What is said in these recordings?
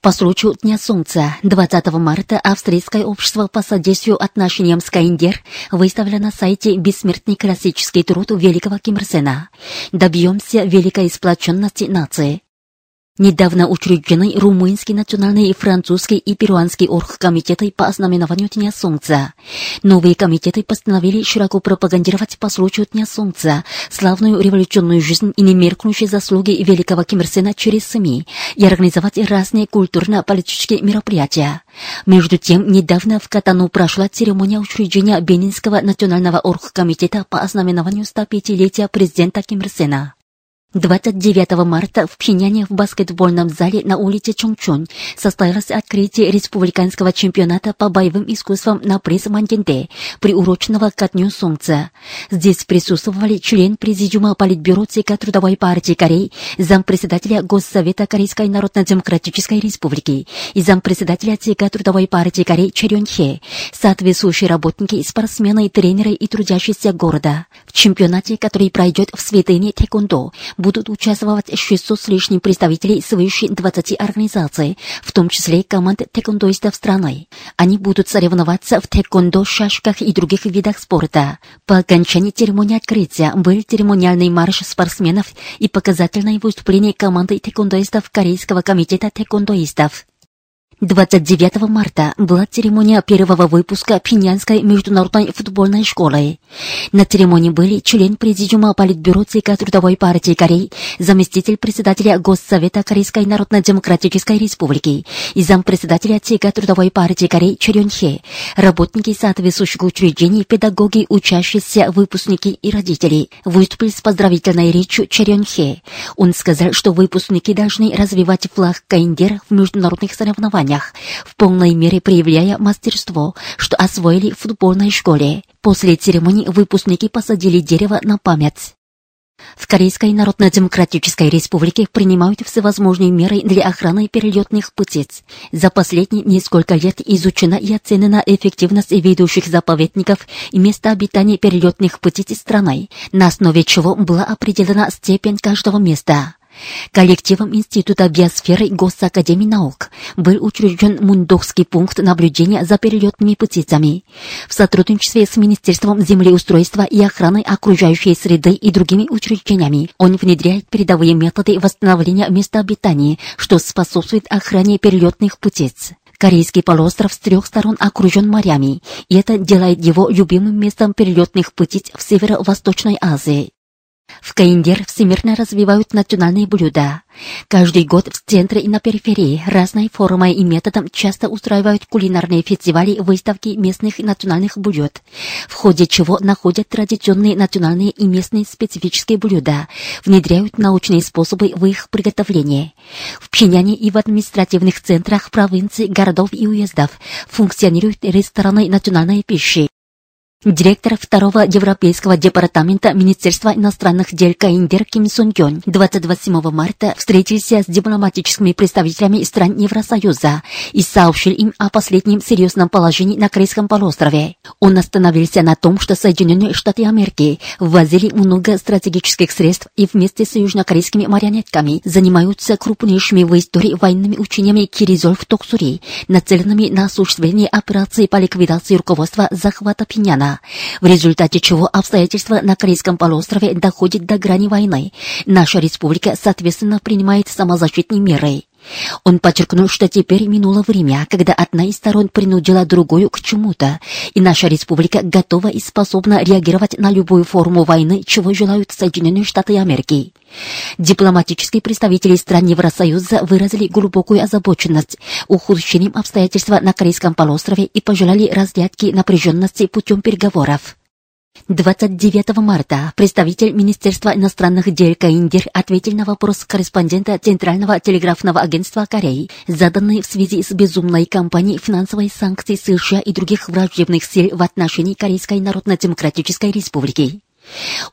По случаю Дня Солнца 20 марта Австрийское общество по содействию отношениям с Каиндер выставило на сайте бессмертный классический труд великого Ким Ир Сена «Добьемся великой сплоченности нации». Недавно учреждены румынский, национальный, французский и перуанский оргкомитеты по ознаменованию Дня Солнца. Новые комитеты постановили широко пропагандировать по случаю Дня Солнца славную революционную жизнь и немеркнущие заслуги великого Ким Ир через СМИ и организовать разные культурно-политические мероприятия. Между тем, недавно в Катану прошла церемония учреждения Бенинского национального оргкомитета по ознаменованию 105-летия президента Ким Ир Сена. 29 марта в Пхеняне в баскетбольном зале на улице Чончун состоялось открытие республиканского чемпионата по боевым искусствам на приз Манденде, приуроченного ко Дню Солнца. Здесь присутствовали член Президиума Политбюро ЦК Трудовой партии Кореи, зампредседателя Госсовета Корейской Народно-Демократической Республики и зампредседателя ЦК Трудовой партии Кореи Черен Хе, соответствующие работники, спортсмены, тренеры и трудящиеся города. В чемпионате, который пройдет в святыне Тэквондо, будут участвовать 600 с лишним представителей свыше 20 организаций, в том числе команд тэквондоистов страны. Они будут соревноваться в тэквондо, шашках и других видах спорта. По окончании церемонии открытия был церемониальный марш спортсменов и показательное выступление команды тэквондоистов Корейского комитета тэквондоистов. 29 марта была церемония первого выпуска Пинянской международной футбольной школы. На церемонии были член Президиума Политбюро ЦК Трудовой партии Кореи, заместитель председателя Госсовета Корейской Народно-Демократической Республики и зампредседателя ЦК Трудовой партии Кореи Черен Хе, работники соответствующих учреждений, педагоги, учащиеся, выпускники и родители. Выступил с поздравительной речью Черен Хе. Он сказал, что выпускники должны развивать флаг Каиндер в международных соревнованиях в полной мере проявляя мастерство, что освоили в футбольной школе. После церемонии выпускники посадили дерево на память. В Корейской Народно-Демократической Республике принимают всевозможные меры для охраны перелетных птиц. За последние несколько лет изучена и оценена эффективность ведущих заповедников и места обитания перелетных птиц страны, на основе чего была определена степень каждого места. Коллективом Института биосферы Госакадемии наук был учрежден Мундокский пункт наблюдения за перелетными птицами. В сотрудничестве с Министерством землеустройства и охраны окружающей среды и другими учреждениями он внедряет передовые методы восстановления места обитания, что способствует охране перелетных птиц. Корейский полуостров с трех сторон окружен морями, и это делает его любимым местом перелетных птиц в Северо-Восточной Азии. В Каиндер всемирно развивают национальные блюда. Каждый год в центре и на периферии разной формой и методом часто устраивают кулинарные фестивали выставки местных и национальных блюд, в ходе чего находят традиционные национальные и местные специфические блюда, внедряют научные способы в их приготовлении. В Пхеняне и в административных центрах провинций, городов и уездов функционируют рестораны национальной пищи, Директор второго Европейского департамента Министерства иностранных дел Каиндер Ким Сун Гён 27 марта встретился с дипломатическими представителями стран Евросоюза и сообщил им о последнем серьезном положении на Корейском полуострове. Он остановился на том, что Соединенные Штаты Америки ввозили много стратегических средств и вместе с южнокорейскими марионетками занимаются крупнейшими в истории военными учениями Киризол в Токсури, нацеленными на осуществление операции по ликвидации руководства захвата Пиняна в результате чего обстоятельства на Корейском полуострове доходят до грани войны. Наша республика, соответственно, принимает самозащитные меры. Он подчеркнул, что теперь минуло время, когда одна из сторон принудила другую к чему-то, и наша республика готова и способна реагировать на любую форму войны, чего желают Соединенные Штаты Америки. Дипломатические представители стран Евросоюза выразили глубокую озабоченность ухудшением обстоятельств на Корейском полуострове и пожелали разрядки напряженности путем переговоров. 29 марта представитель Министерства иностранных дел Каиндер ответил на вопрос корреспондента Центрального телеграфного агентства Кореи, заданный в связи с безумной кампанией финансовой санкций США и других враждебных сил в отношении Корейской Народно-Демократической Республики.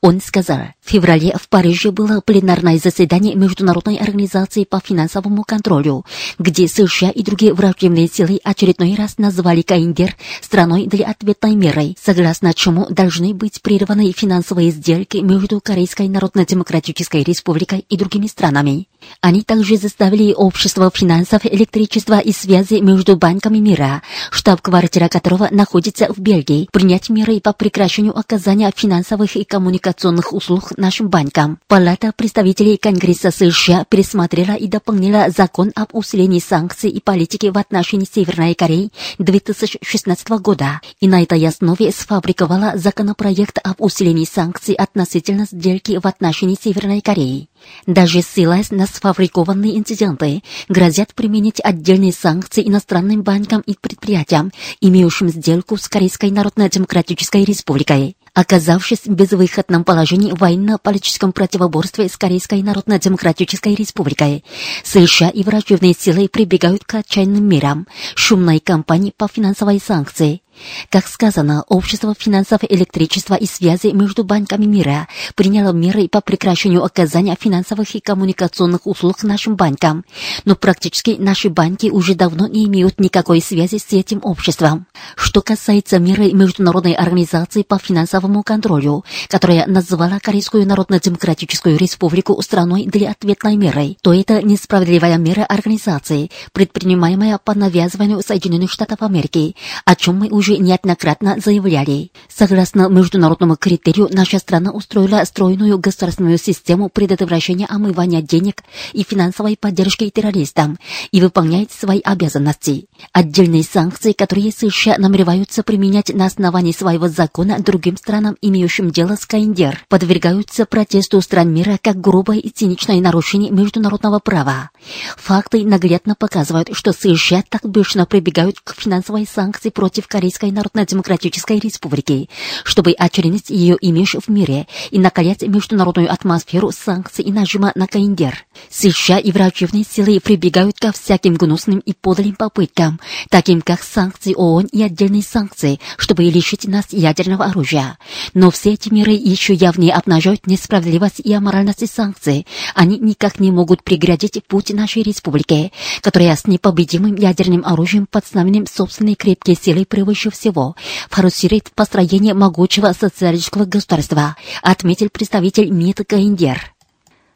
Он сказал, в феврале в Париже было пленарное заседание Международной организации по финансовому контролю, где США и другие враждебные силы очередной раз назвали Каиндер страной для ответной меры, согласно чему должны быть прерваны финансовые сделки между Корейской Народно-Демократической Республикой и другими странами. Они также заставили общество финансов, электричества и связи между банками мира, штаб-квартира которого находится в Бельгии, принять меры по прекращению оказания финансовых и коммуникационных услуг нашим банкам. Палата представителей Конгресса США пересмотрела и дополнила закон об усилении санкций и политики в отношении Северной Кореи 2016 года и на этой основе сфабриковала законопроект об усилении санкций относительно сделки в отношении Северной Кореи. Даже ссылаясь на сфабрикованные инциденты, грозят применить отдельные санкции иностранным банкам и предприятиям, имеющим сделку с Корейской Народно-Демократической Республикой. Оказавшись в безвыходном положении в военно-политическом противоборстве с Корейской Народно-Демократической Республикой, США и враждебные силы прибегают к отчаянным мерам, шумной кампании по финансовой санкции, как сказано, общество финансов, электричества и связи между банками мира приняло меры по прекращению оказания финансовых и коммуникационных услуг нашим банкам, но практически наши банки уже давно не имеют никакой связи с этим обществом. Что касается меры Международной организации по финансовому контролю, которая называла Корейскую Народно-Демократическую Республику страной для ответной меры, то это несправедливая мера организации, предпринимаемая по навязыванию Соединенных Штатов Америки, о чем мы уже уже неоднократно заявляли. Согласно международному критерию, наша страна устроила стройную государственную систему предотвращения омывания денег и финансовой поддержки террористам и выполняет свои обязанности. Отдельные санкции, которые США намереваются применять на основании своего закона другим странам, имеющим дело с КНДР, подвергаются протесту стран мира как грубое и циничное нарушение международного права. Факты наглядно показывают, что США так бешено прибегают к финансовой санкции против Корейской Корейской Народно-Демократической Республики, чтобы очернить ее имидж в мире и накалять международную атмосферу санкций и нажима на КНДР. США и враждебные силы прибегают ко всяким гнусным и подлым попыткам, таким как санкции ООН и отдельные санкции, чтобы лишить нас ядерного оружия. Но все эти меры еще явнее обнажают несправедливость и аморальность санкций. Они никак не могут преградить путь нашей республики, которая с непобедимым ядерным оружием под знаменем собственной крепкие силы превыше прежде всего форсирует построение могучего социалистического государства, отметил представитель МИД Гаиндер.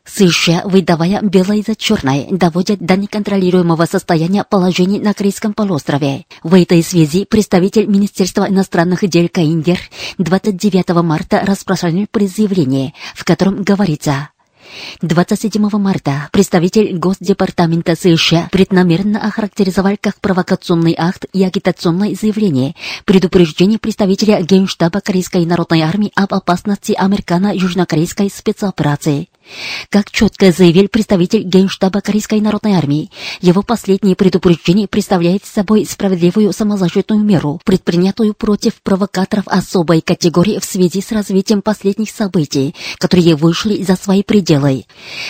США, выдавая белое за черное, доводят до неконтролируемого состояния положений на Корейском полуострове. В этой связи представитель Министерства иностранных дел Каиндер 29 марта распространил призывление, в котором говорится 27 марта представитель Госдепартамента США преднамеренно охарактеризовал как провокационный акт и агитационное заявление предупреждение представителя Генштаба Корейской народной армии об опасности американо-южнокорейской спецоперации. Как четко заявил представитель Генштаба Корейской народной армии, его последнее предупреждение представляет собой справедливую самозащитную меру, предпринятую против провокаторов особой категории в связи с развитием последних событий, которые вышли за свои пределы.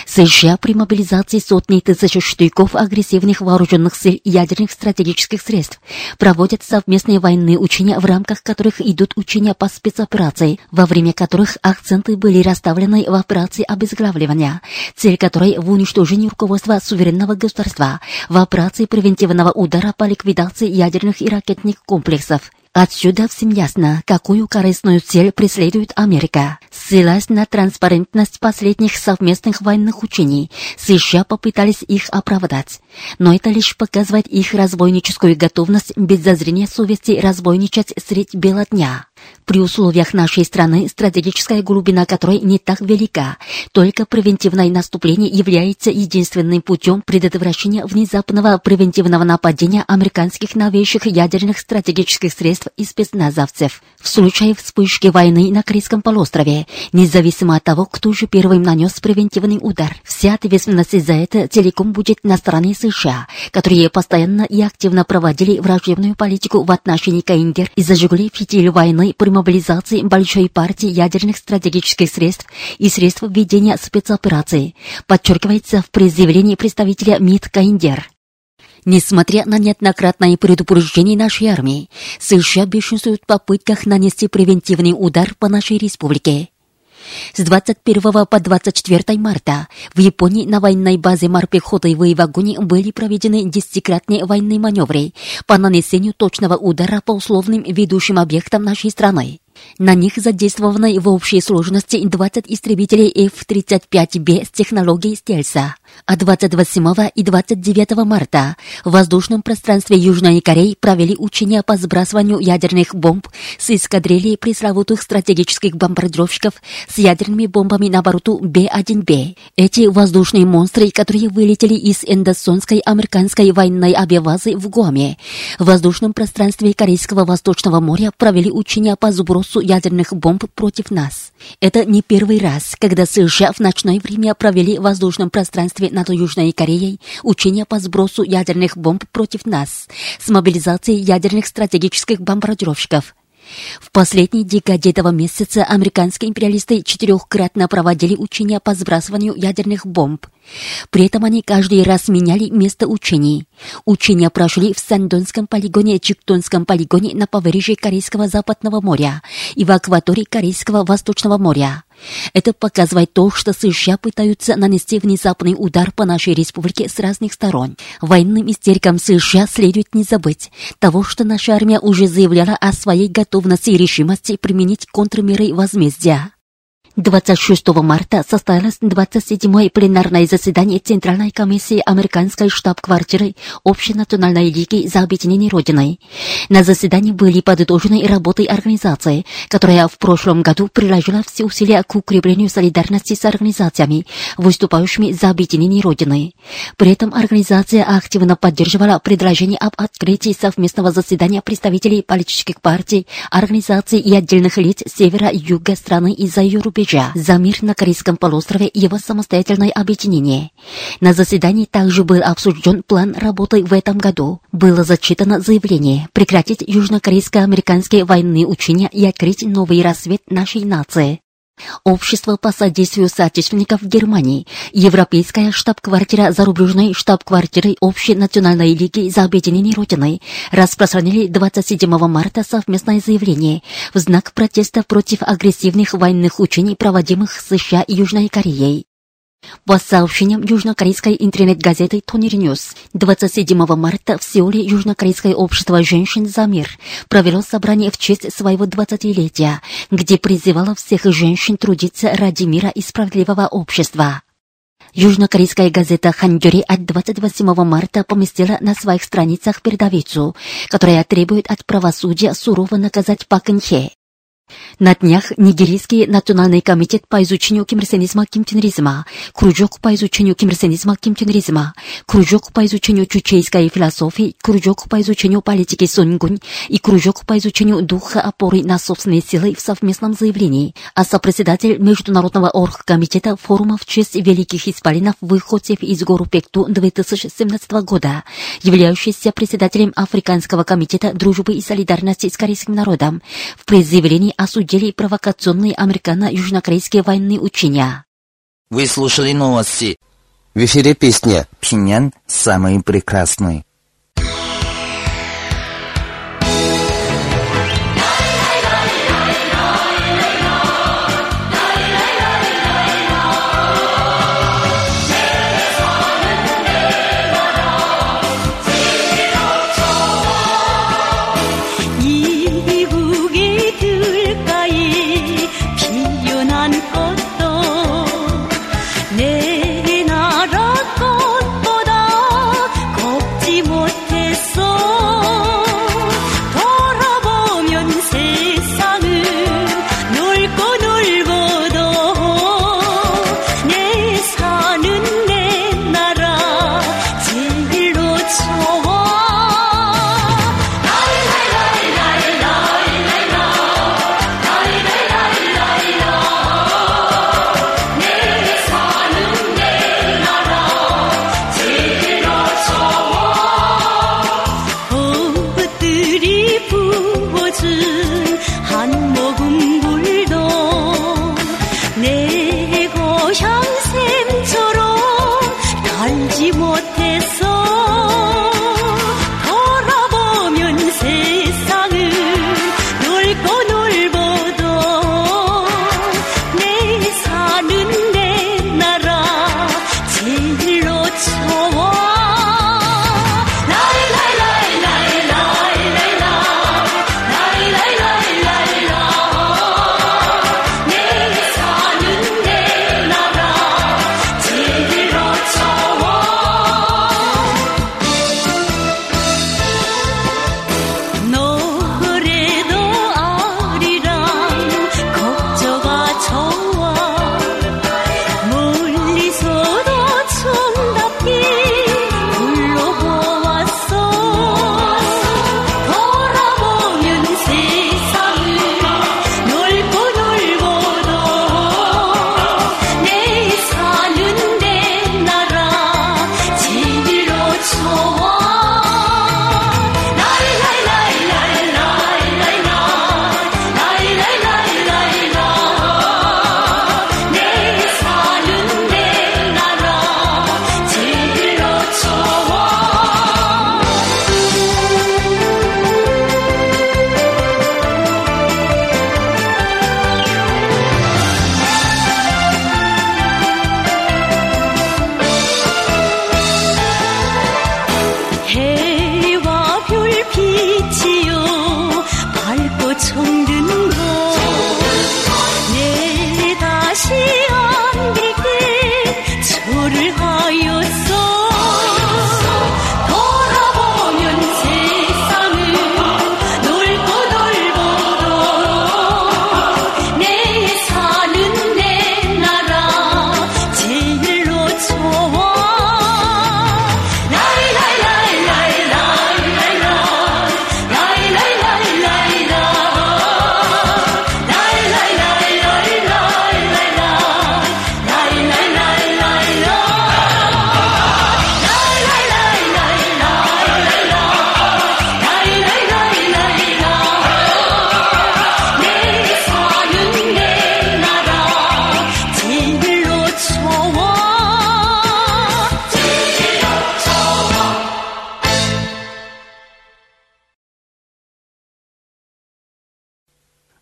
США при мобилизации сотни тысяч штыков агрессивных вооруженных сил и ядерных стратегических средств проводят совместные военные учения, в рамках которых идут учения по спецоперации, во время которых акценты были расставлены в операции обезглавливания подготавливания, цель которой в уничтожении руководства суверенного государства в операции превентивного удара по ликвидации ядерных и ракетных комплексов. Отсюда всем ясно, какую корыстную цель преследует Америка. Ссылаясь на транспарентность последних совместных военных учений, США попытались их оправдать. Но это лишь показывает их разбойническую готовность без зазрения совести разбойничать средь бела дня. При условиях нашей страны, стратегическая глубина которой не так велика, только превентивное наступление является единственным путем предотвращения внезапного превентивного нападения американских новейших ядерных стратегических средств и спецназовцев. В случае вспышки войны на Корейском полуострове, независимо от того, кто же первым нанес превентивный удар, вся ответственность за это целиком будет на стороне США, которые постоянно и активно проводили враждебную политику в отношении КНДР и зажигли фитиль войны направленной при мобилизации большой партии ядерных стратегических средств и средств ведения спецоперации, подчеркивается в предъявлении представителя МИД Каиндер. Несмотря на неоднократное предупреждение нашей армии, США бешенствуют в попытках нанести превентивный удар по нашей республике. С 21 по 24 марта в Японии на военной базе морпехоты в Ивагоне были проведены десятикратные военные маневры по нанесению точного удара по условным ведущим объектам нашей страны. На них задействовано в общей сложности 20 истребителей F-35B с технологией стельса. А 28 и 29 марта в воздушном пространстве Южной Кореи провели учения по сбрасыванию ядерных бомб с эскадрильей пресловутых стратегических бомбардировщиков с ядерными бомбами на борту Б-1Б. Эти воздушные монстры, которые вылетели из эндосонской американской военной авиабазы в Гуаме, в воздушном пространстве Корейского Восточного моря провели учения по сбросу ядерных бомб против нас. Это не первый раз, когда США в ночное время провели в воздушном пространстве над Южной Кореей учения по сбросу ядерных бомб против нас с мобилизацией ядерных стратегических бомбардировщиков. В последней декаде этого месяца американские империалисты четырехкратно проводили учения по сбрасыванию ядерных бомб. При этом они каждый раз меняли место учений. Учения прошли в Сандонском полигоне, Чиктонском полигоне на побережье Корейского Западного моря и в акватории Корейского Восточного моря. Это показывает то, что США пытаются нанести внезапный удар по нашей республике с разных сторон. Военным истерикам США следует не забыть того, что наша армия уже заявляла о своей готовности и решимости применить контрмеры возмездия. 26 марта состоялось 27-е пленарное заседание Центральной комиссии Американской штаб-квартиры Общенациональной лиги за объединение Родиной. На заседании были подытожены работы организации, которая в прошлом году приложила все усилия к укреплению солидарности с организациями, выступающими за объединение Родины. При этом организация активно поддерживала предложение об открытии совместного заседания представителей политических партий, организаций и отдельных лиц севера и юга страны из-за ее рубежа рубежа за мир на Корейском полуострове и его самостоятельное объединение. На заседании также был обсужден план работы в этом году. Было зачитано заявление прекратить южнокорейско-американские военные учения и открыть новый рассвет нашей нации. Общество по содействию соотечественников в Германии, Европейская штаб-квартира зарубежной штаб-квартиры Общей национальной лиги за объединение Родины распространили 27 марта совместное заявление в знак протеста против агрессивных военных учений, проводимых США и Южной Кореей. По сообщениям южнокорейской интернет-газеты Тонир Ньюс, 27 марта в Сеуле Южнокорейское общество женщин за мир провело собрание в честь своего 20-летия, где призывало всех женщин трудиться ради мира и справедливого общества. Южнокорейская газета «Ханджури» от 28 марта поместила на своих страницах передовицу, которая требует от правосудия сурово наказать Пак. На днях Нигерийский национальный комитет по изучению кимрсенизма кимченризма, кружок по изучению кимрсенизма кимченризма, кружок по изучению чучейской философии, кружок по изучению политики Сунгунь и кружок по изучению духа опоры на собственные силы в совместном заявлении, а сопредседатель Международного оргкомитета форума в честь великих исполинов выходцев из гору Пекту 2017 года, являющийся председателем Африканского комитета дружбы и солидарности с корейским народом, в предъявлении осудили провокационные американо-южнокорейские военные учения. Вы слушали новости. В эфире песня «Пинян самый прекрасный».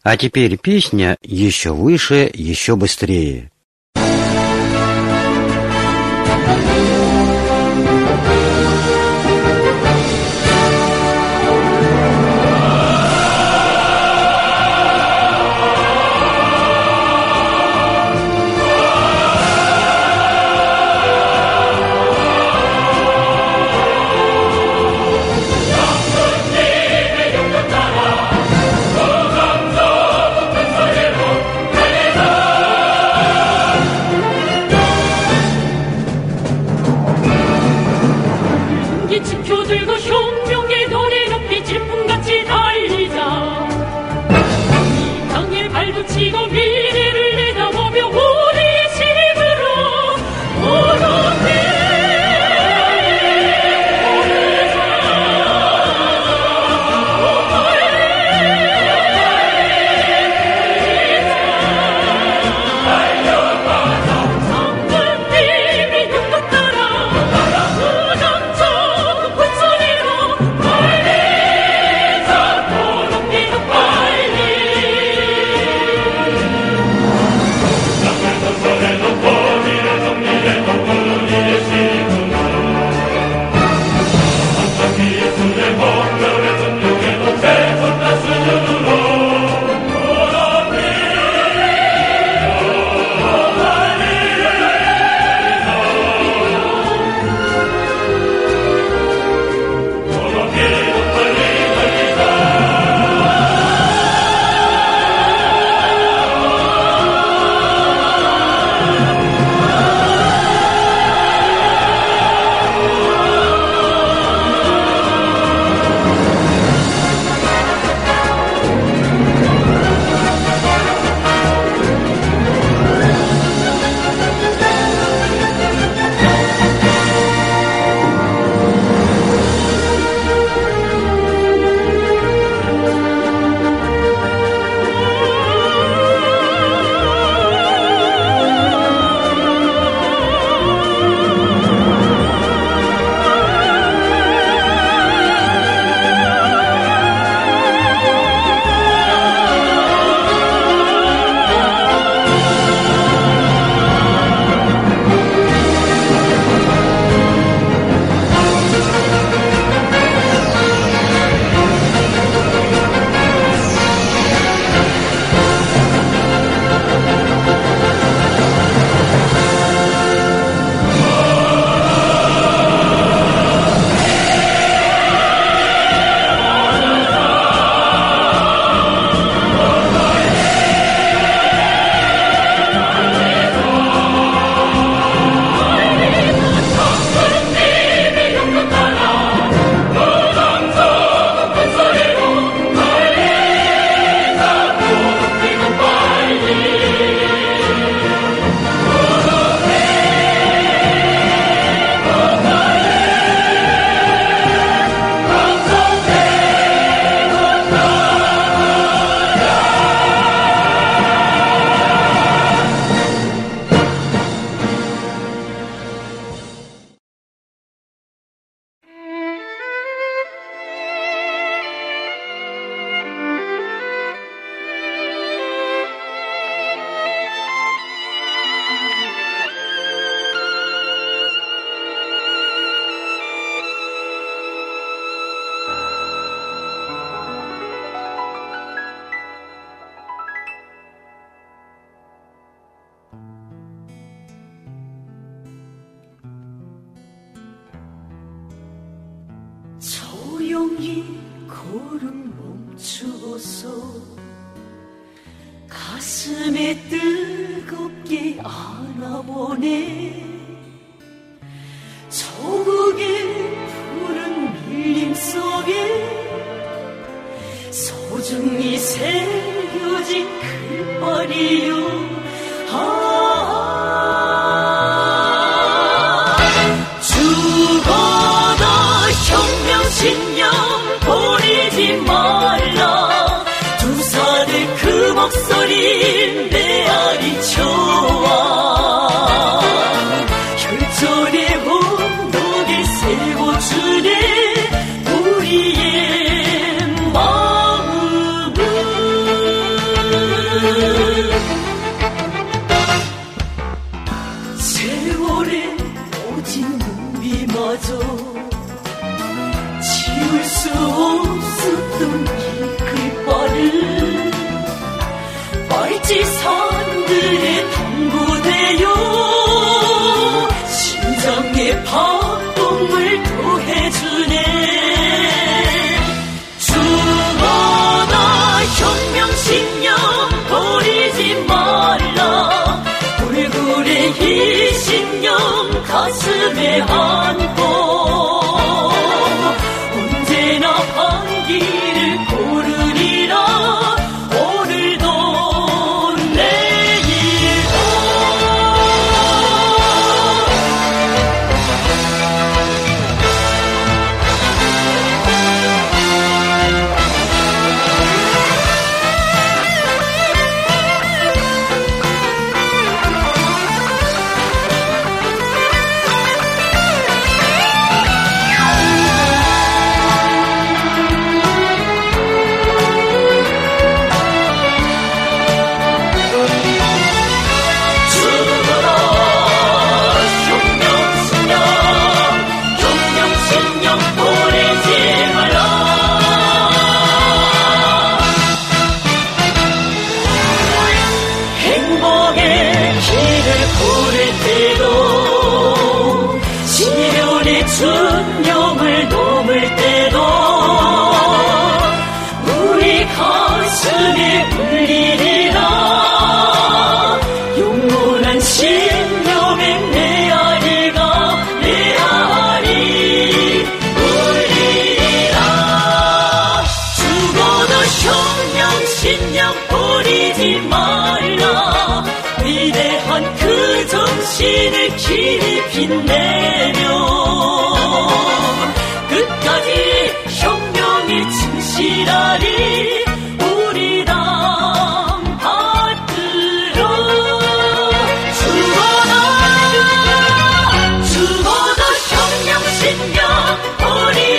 А теперь песня еще выше, еще быстрее.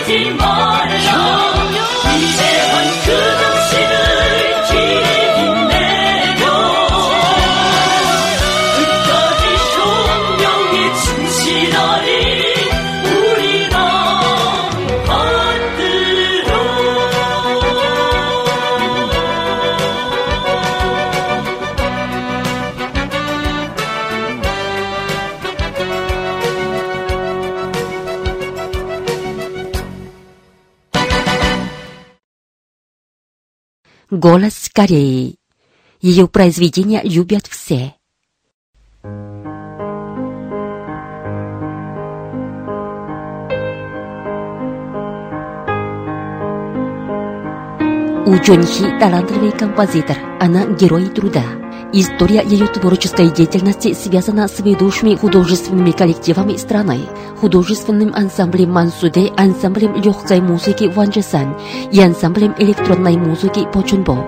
Timor. Голос Кореи. Ее произведения любят все. У Джонхи талантливый композитор, она герой труда. История ее творческой деятельности связана с ведущими художественными коллективами страны, художественным ансамблем Мансуде, ансамблем легкой музыки Ванджесан и ансамблем электронной музыки Почунбо.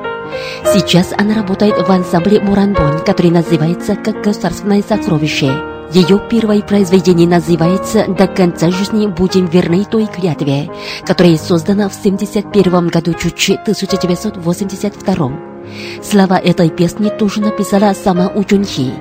Сейчас она работает в ансамбле Муранбон, который называется как государственное сокровище. Ее первое произведение называется «До конца жизни будем верны той клятве», которая создана в 71 году Чучи 1982. Слова этой песни тоже написала сама Учунхи.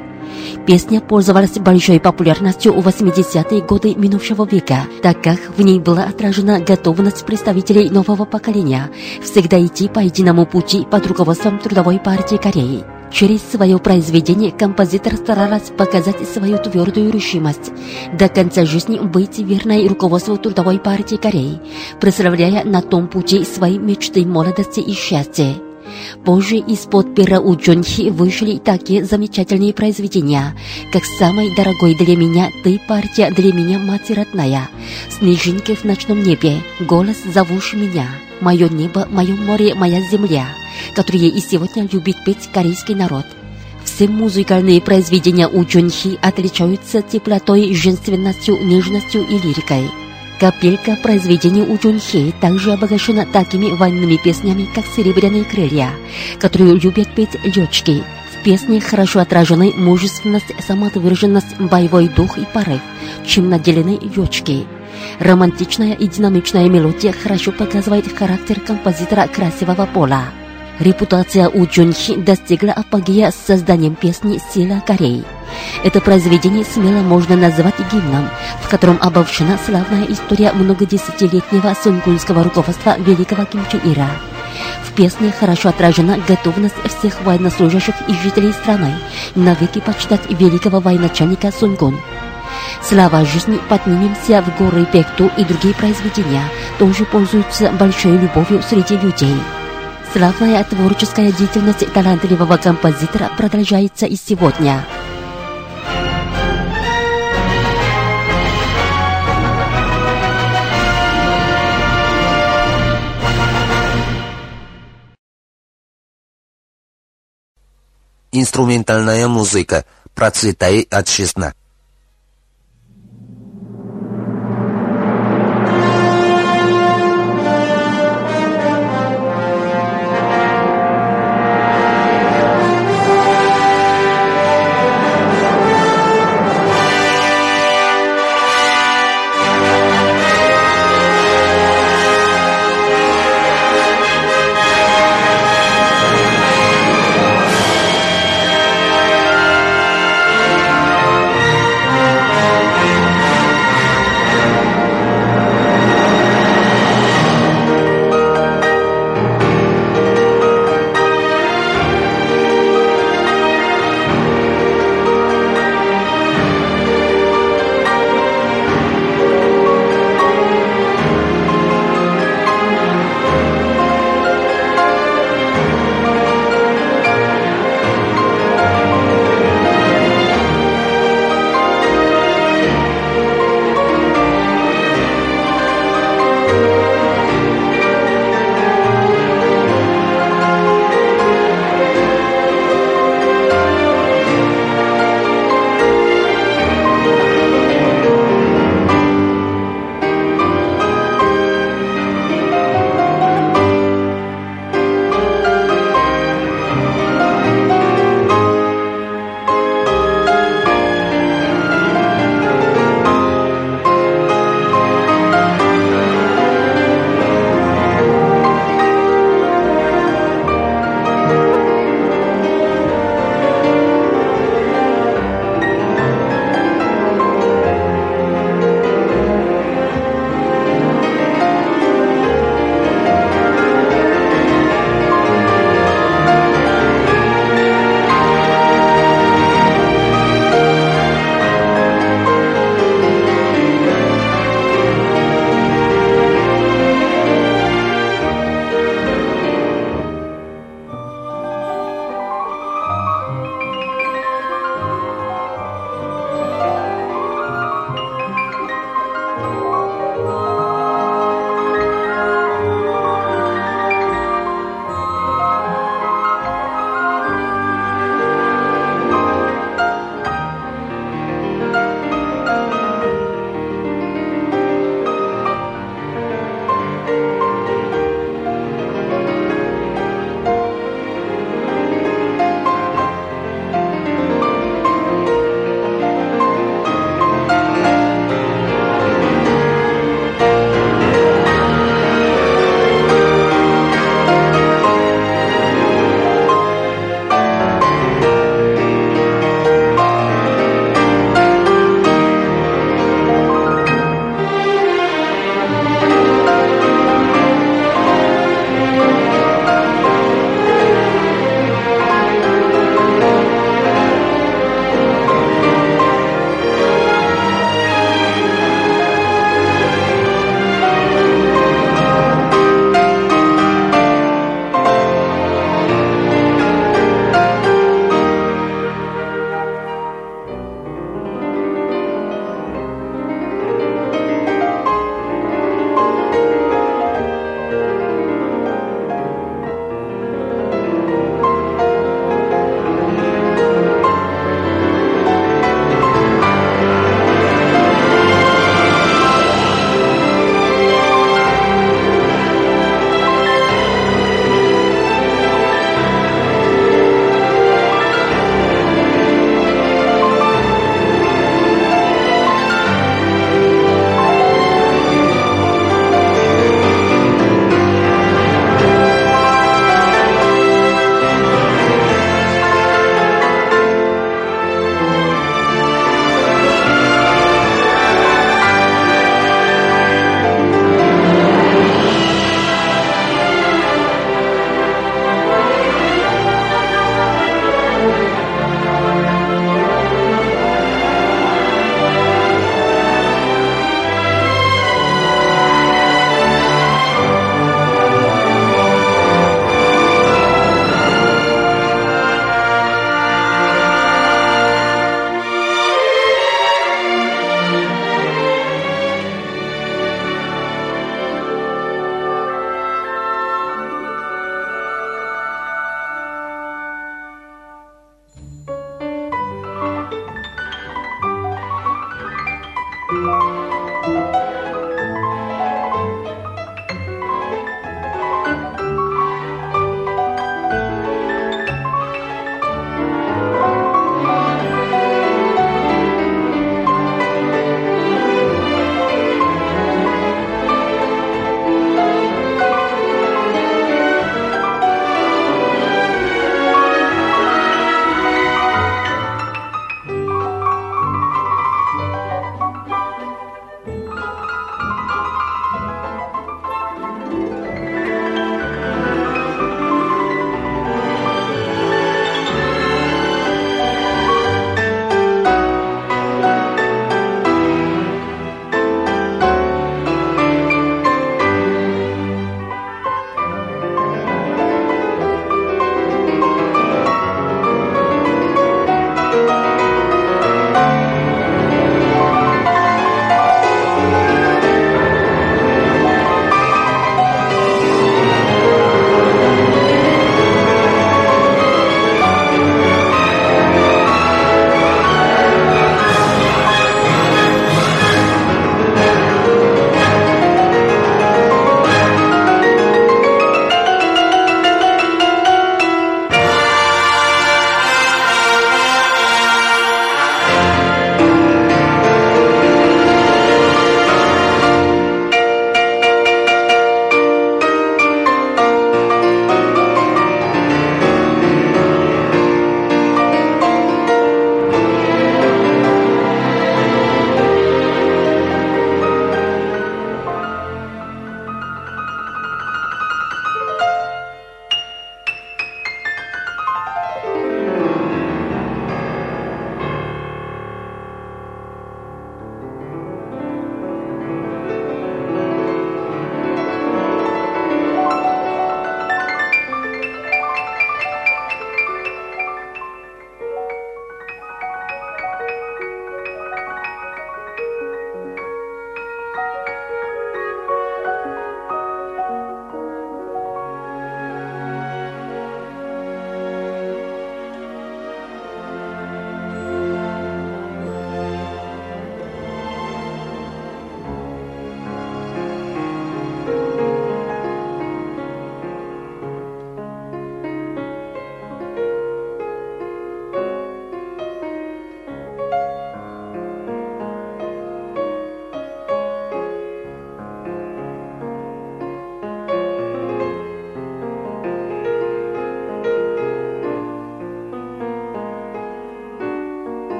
Песня пользовалась большой популярностью в 80-е годы минувшего века, так как в ней была отражена готовность представителей нового поколения всегда идти по единому пути под руководством Трудовой партии Кореи. Через свое произведение композитор старалась показать свою твердую решимость до конца жизни быть верной руководству Трудовой партии Кореи, прославляя на том пути свои мечты молодости и счастья. Позже из-под пера у Джонхи вышли такие замечательные произведения, как «Самый дорогой для меня ты, партия для меня, мать родная», «Снежинки в ночном небе», «Голос, зовущий меня», «Мое небо, мое море, моя земля», которые и сегодня любит петь корейский народ. Все музыкальные произведения у Джонхи отличаются теплотой, женственностью, нежностью и лирикой. Капелька произведений у Джунхи также обогащена такими военными песнями, как «Серебряные крылья», которые любят петь летчики. В песне хорошо отражены мужественность, самоотверженность, боевой дух и порыв, чем наделены летчики. Романтичная и динамичная мелодия хорошо показывает характер композитора красивого пола. Репутация У Джунхи достигла апогея с созданием песни «Сила Кореи». Это произведение смело можно назвать гимном, в котором обобщена славная история многодесятилетнего сунгунского руководства великого Ким Чен Ира. В песне хорошо отражена готовность всех военнослужащих и жителей страны навеки почитать великого военачальника Сунгун. Слава жизни поднимемся в горы Пекту и другие произведения тоже пользуются большой любовью среди людей. Славная творческая деятельность талантливого композитора продолжается и сегодня. Инструментальная музыка. Процветай от честна.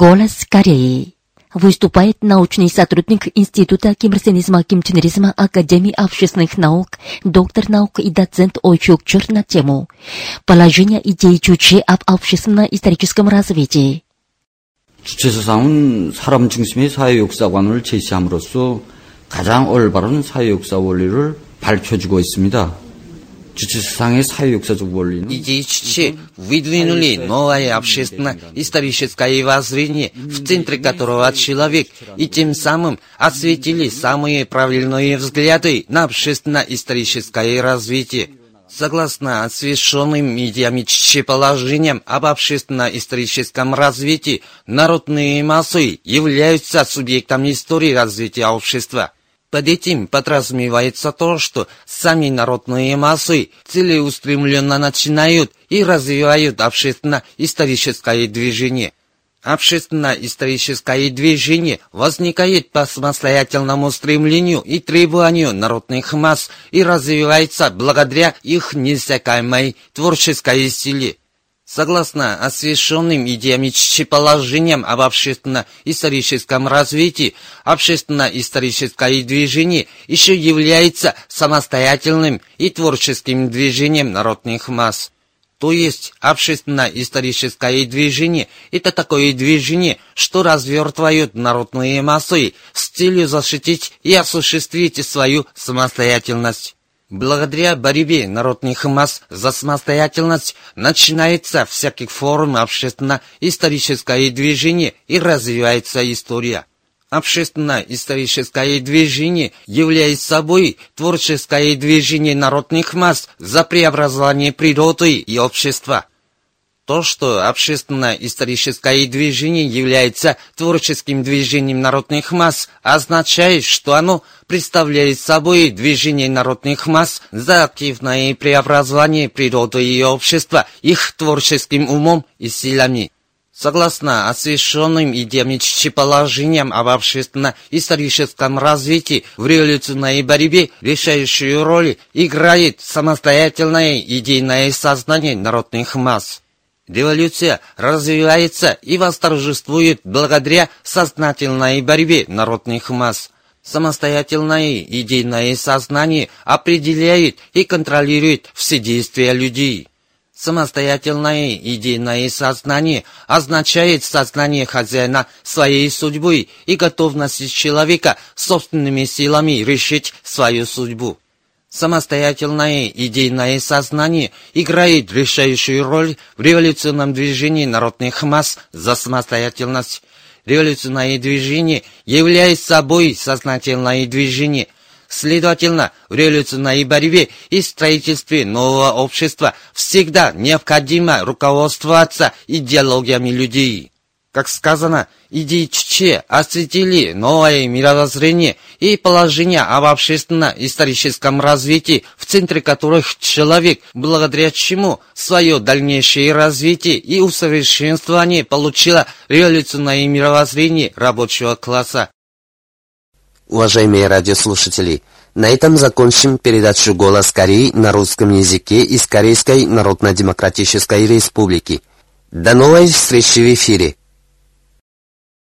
Голос Кореи. Выступает научный сотрудник Института киберсенизма кимченеризма Академии общественных наук, доктор наук и доцент Ойчук Чур на тему «Положение идей Чучи об общественно-историческом развитии». 주체사상은 사람 중심의 사회 역사관을 제시함으로써 가장 올바른 사회 역사 원리를 밝혀주고 있습니다. Идеичи выдвинули новое общественное историческое воззрение, в центре которого человек, и тем самым осветили самые правильные взгляды на общественно-историческое развитие. Согласно освещенным медиами положениям об общественно-историческом развитии, народные массы являются субъектом истории развития общества. Под этим подразумевается то, что сами народные массы целеустремленно начинают и развивают общественно-историческое движение. Общественно-историческое движение возникает по самостоятельному стремлению и требованию народных масс и развивается благодаря их неиссякаемой творческой силе. Согласно освещенным идеям и положениям об общественно-историческом развитии, общественно-историческое движение еще является самостоятельным и творческим движением народных масс. То есть общественно-историческое движение – это такое движение, что развертывают народные массы с целью защитить и осуществить свою самостоятельность. Благодаря борьбе народных масс за самостоятельность начинается всяких форм общественно-историческое движение и развивается история. Общественно-историческое движение является собой творческое движение народных масс за преобразование природы и общества. То, что общественно-историческое движение является творческим движением народных масс, означает, что оно представляет собой движение народных масс за активное преобразование природы и общества их творческим умом и силами. Согласно освещенным идеям и положениям об общественно-историческом развитии в революционной борьбе решающую роль играет самостоятельное идейное сознание народных масс. Революция развивается и восторжествует благодаря сознательной борьбе народных масс. Самостоятельное идейное сознание определяет и контролирует все действия людей. Самостоятельное идейное сознание означает сознание хозяина своей судьбы и готовность человека собственными силами решить свою судьбу. Самостоятельное идейное сознание играет решающую роль в революционном движении народных масс за самостоятельность. Революционное движение является собой сознательное движение – Следовательно, в революционной борьбе и строительстве нового общества всегда необходимо руководствоваться идеологиями людей. Как сказано, идеи Чече осветили новое мировоззрение и положение об общественно-историческом развитии, в центре которых человек, благодаря чему свое дальнейшее развитие и усовершенствование получило революционное мировоззрение рабочего класса. Уважаемые радиослушатели, на этом закончим передачу «Голос Кореи» на русском языке из Корейской Народно-Демократической Республики. До новой встречи в эфире!